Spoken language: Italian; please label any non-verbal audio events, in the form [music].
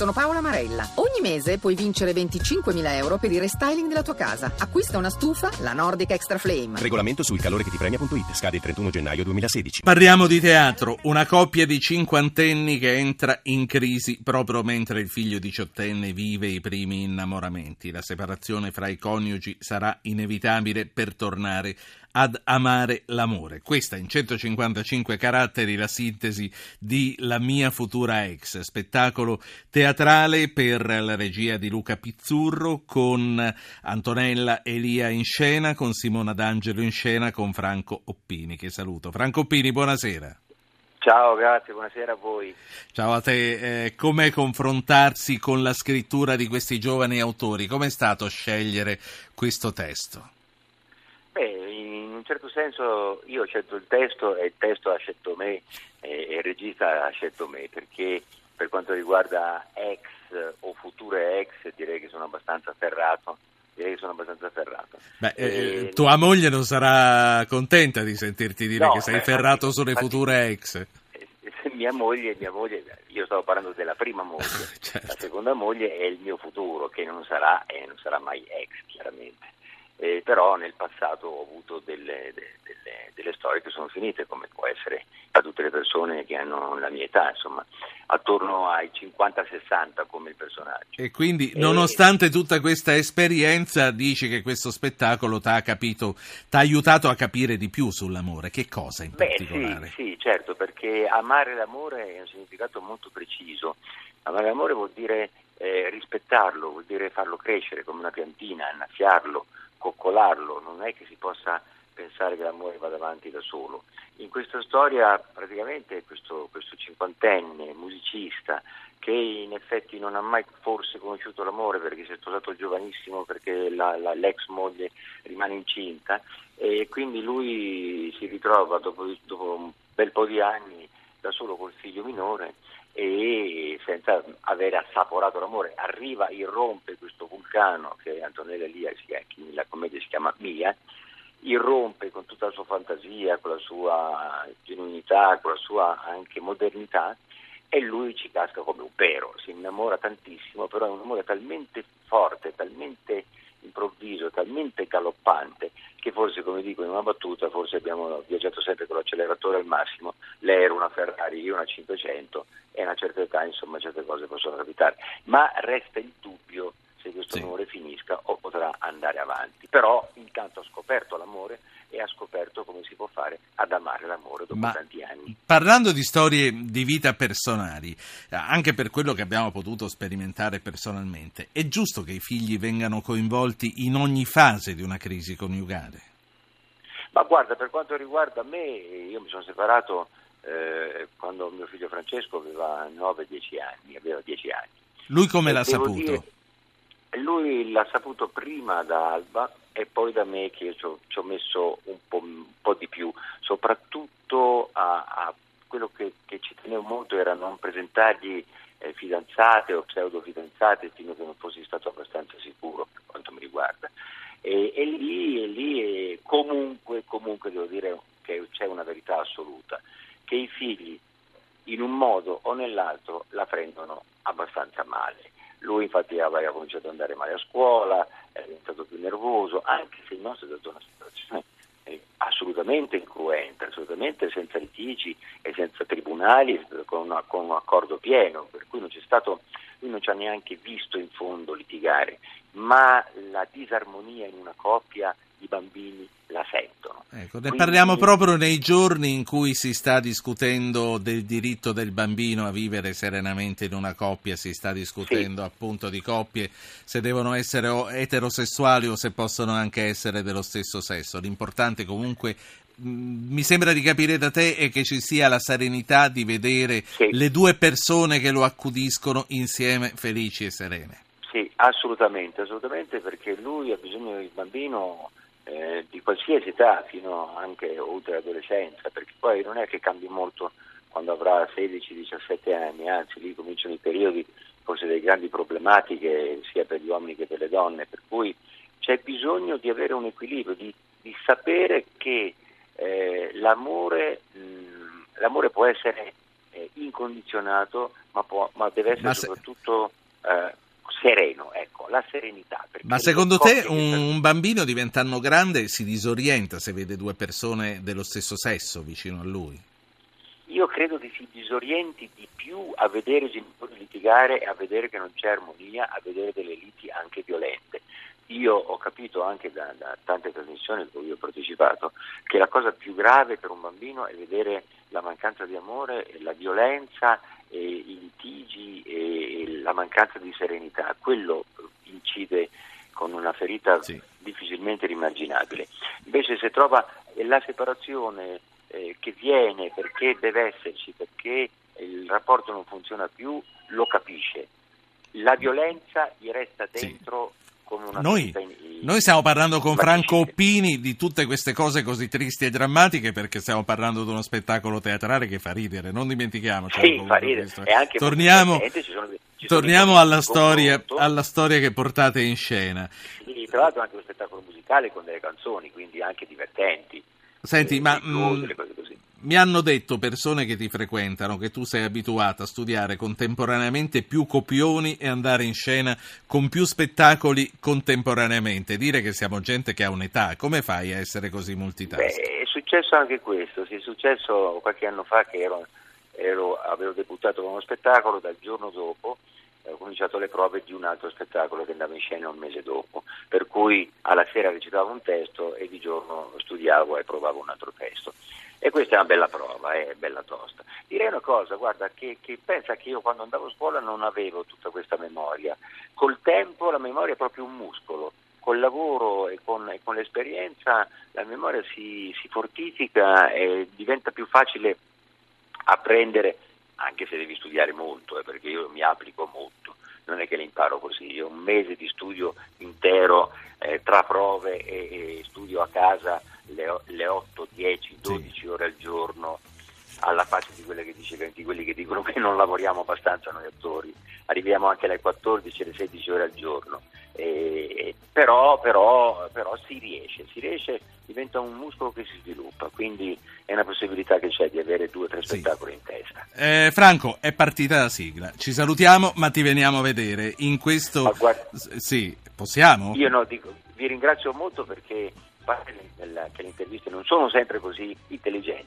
Sono Paola Marella. Ogni mese puoi vincere 25.000 euro per il restyling della tua casa. Acquista una stufa, la Nordic Extra Flame. Regolamento sul calore che ti premia.it. Scade il 31 gennaio 2016. Parliamo di teatro. Una coppia di cinquantenni che entra in crisi proprio mentre il figlio diciottenne vive i primi innamoramenti. La separazione fra i coniugi sarà inevitabile per tornare ad amare l'amore. Questa in 155 caratteri la sintesi di La mia futura ex, spettacolo teatrale per la regia di Luca Pizzurro con Antonella Elia in scena, con Simona D'Angelo in scena, con Franco Oppini che saluto. Franco Oppini, buonasera. Ciao, grazie, buonasera a voi. Ciao a te, eh, come confrontarsi con la scrittura di questi giovani autori? Com'è stato scegliere questo testo? Beh, un certo senso io ho scelto il testo e il testo ha scelto me e il regista ha scelto me perché per quanto riguarda ex o future ex direi che sono abbastanza ferrato. Direi che sono abbastanza ferrato. Beh, eh, tua moglie non sarà contenta di sentirti dire no, che sei eh, ferrato infatti, sulle infatti, future ex. Eh, mia moglie, mia moglie, io stavo parlando della prima moglie, [laughs] certo. la seconda moglie è il mio futuro che non sarà e non sarà mai ex chiaramente eh, però nel passato ho avuto delle, delle, delle, storie che sono finite, come può essere a tutte le persone che hanno la mia età, insomma, attorno ai 50-60 come il personaggio. E quindi, nonostante e... tutta questa esperienza, dici che questo spettacolo ti ha capito, ti ha aiutato a capire di più sull'amore. Che cosa in Beh, particolare? Sì, sì, certo, perché amare l'amore è un significato molto preciso. Amare l'amore vuol dire eh, rispettarlo, vuol dire farlo crescere come una piantina, annaffiarlo, coccolarlo, non è che si possa pensare che l'amore vada avanti da solo. In questa storia praticamente questo, questo cinquantenne musicista che in effetti non ha mai forse conosciuto l'amore perché si è sposato giovanissimo perché la, la, l'ex moglie rimane incinta e quindi lui si ritrova dopo, dopo un bel po' di anni da solo col figlio minore e senza aver assaporato l'amore arriva, irrompe questo vulcano che Antonella che nella commedia si chiama Mia, irrompe con tutta la sua fantasia, con la sua genuinità, con la sua anche modernità e lui ci casca come un pero, si innamora tantissimo, però è un amore talmente forte, talmente improvviso, talmente galoppante che forse, come dico in una battuta, forse abbiamo viaggiato sempre con l'acceleratore al massimo, lei era una Ferrari, io una 500 e a una certa età insomma certe cose possono capitare, ma resta il dubbio se questo sì. amore finisca o potrà andare avanti. Però intanto ha scoperto l'amore e ha scoperto come si può fare ad amare l'amore dopo Ma tanti anni. Parlando di storie di vita personali, anche per quello che abbiamo potuto sperimentare personalmente, è giusto che i figli vengano coinvolti in ogni fase di una crisi coniugale? Ma guarda, per quanto riguarda me, io mi sono separato eh, quando mio figlio Francesco aveva 9-10 anni, aveva 10 anni. Lui come e l'ha saputo? Dire, lui l'ha saputo prima da Alba e poi da me che ci ho, ci ho messo un po', un po', di più, soprattutto a, a quello che, che, ci tenevo molto era non presentargli eh, fidanzate o pseudo fidanzate fino a che non fossi stato abbastanza sicuro per quanto mi riguarda. E, e lì, e lì e comunque, comunque devo dire che c'è una verità assoluta, che i figli in un modo o nell'altro la prendono abbastanza male. Lui infatti aveva cominciato ad andare male a scuola, è diventato più nervoso, anche se il nostro è stata una situazione eh, assolutamente incruenta, assolutamente senza litigi e senza tribunali, con, una, con, un accordo pieno, per cui non c'è stato, lui non ci ha neanche visto in fondo litigare, ma la disarmonia in una coppia i bambini la sentono. Ecco, ne Quindi... parliamo proprio nei giorni in cui si sta discutendo del diritto del bambino a vivere serenamente in una coppia, si sta discutendo sì. appunto di coppie se devono essere eterosessuali o se possono anche essere dello stesso sesso. L'importante comunque mm, mi sembra di capire da te è che ci sia la serenità di vedere sì. le due persone che lo accudiscono insieme felici e serene. Sì, assolutamente, assolutamente perché lui ha bisogno del bambino eh, di qualsiasi età, fino anche oltre l'adolescenza, perché poi non è che cambi molto quando avrà 16-17 anni, anzi lì cominciano i periodi forse delle grandi problematiche sia per gli uomini che per le donne, per cui c'è bisogno di avere un equilibrio, di, di sapere che eh, l'amore, mh, l'amore, può essere eh, incondizionato, ma, può, ma deve essere Ma se- soprattutto eh, sereno, ecco, la serenità. Ma secondo te un, un bambino diventando grande si disorienta se vede due persone dello stesso sesso vicino a lui? Io credo che si disorienti di più a vedere i genitori litigare e a vedere che non c'è armonia, a vedere delle liti anche violente. Io ho capito anche da, da tante trasmissioni cui ho partecipato che la cosa più grave per un bambino è vedere la mancanza di amore, la violenza, i litigi e la mancanza di serenità. Quello incide con una ferita Sì. difficilmente rimarginabile. Invece se trova la separazione eh, che viene perché deve esserci, perché il rapporto non funziona più, lo capisce. La violenza gli resta Sì. dentro come una Noi, ferita in- noi stiamo parlando con Franco. Oppini di tutte queste cose così tristi e drammatiche perché stiamo parlando di uno spettacolo teatrale che fa ridere, non dimentichiamoci. Sì, fa ridere. E anche torniamo sono- torniamo alla storia, alla storia che portate in scena. Sì, tra l'altro anche uno spettacolo musicale con delle canzoni, quindi anche divertenti. Senti, Eh, ma dei mi hanno detto persone che ti frequentano che tu sei abituata a studiare contemporaneamente più copioni e andare in scena con più spettacoli contemporaneamente. Dire che siamo gente che ha un'età, come fai a essere così multitask? Beh, è successo anche questo, sì, è successo qualche anno fa che ero, ero- avevo debuttato con uno spettacolo, dal giorno dopo ho cominciato le prove di un altro spettacolo che andava in scena un mese dopo, per cui alla sera recitavo un testo e di giorno studiavo e provavo un altro testo. E questa è una bella prova, è bella tosta. Direi una cosa, guarda, che, che pensa che io quando andavo a scuola non avevo tutta questa memoria. Col tempo la memoria è proprio un muscolo. Col lavoro e con, e con l'esperienza la memoria si, si fortifica e diventa più facile apprendere, anche se devi studiare molto, eh, perché io mi applico molto, non è che le imparo così, io un mese di studio intero eh, tra prove e, e studio a casa le, le 8, 10, 12 ore al giorno, alla faccia di, quelle che dice, di quelli che dicono che non lavoriamo abbastanza noi attori, arriviamo anche alle 14, alle 16 ore al giorno. E- però, però, però si riesce, si riesce, diventa un muscolo che si sviluppa, quindi è una possibilità che c'è di avere due o tre Sì. spettacoli in testa. Eh, Franco, è partita la sigla. Ci salutiamo, ma ti veniamo a vedere in questo. Guarda- Sì, possiamo? Io no, dico, vi ringrazio molto perché pare che le interviste non sono sempre così intelligenti.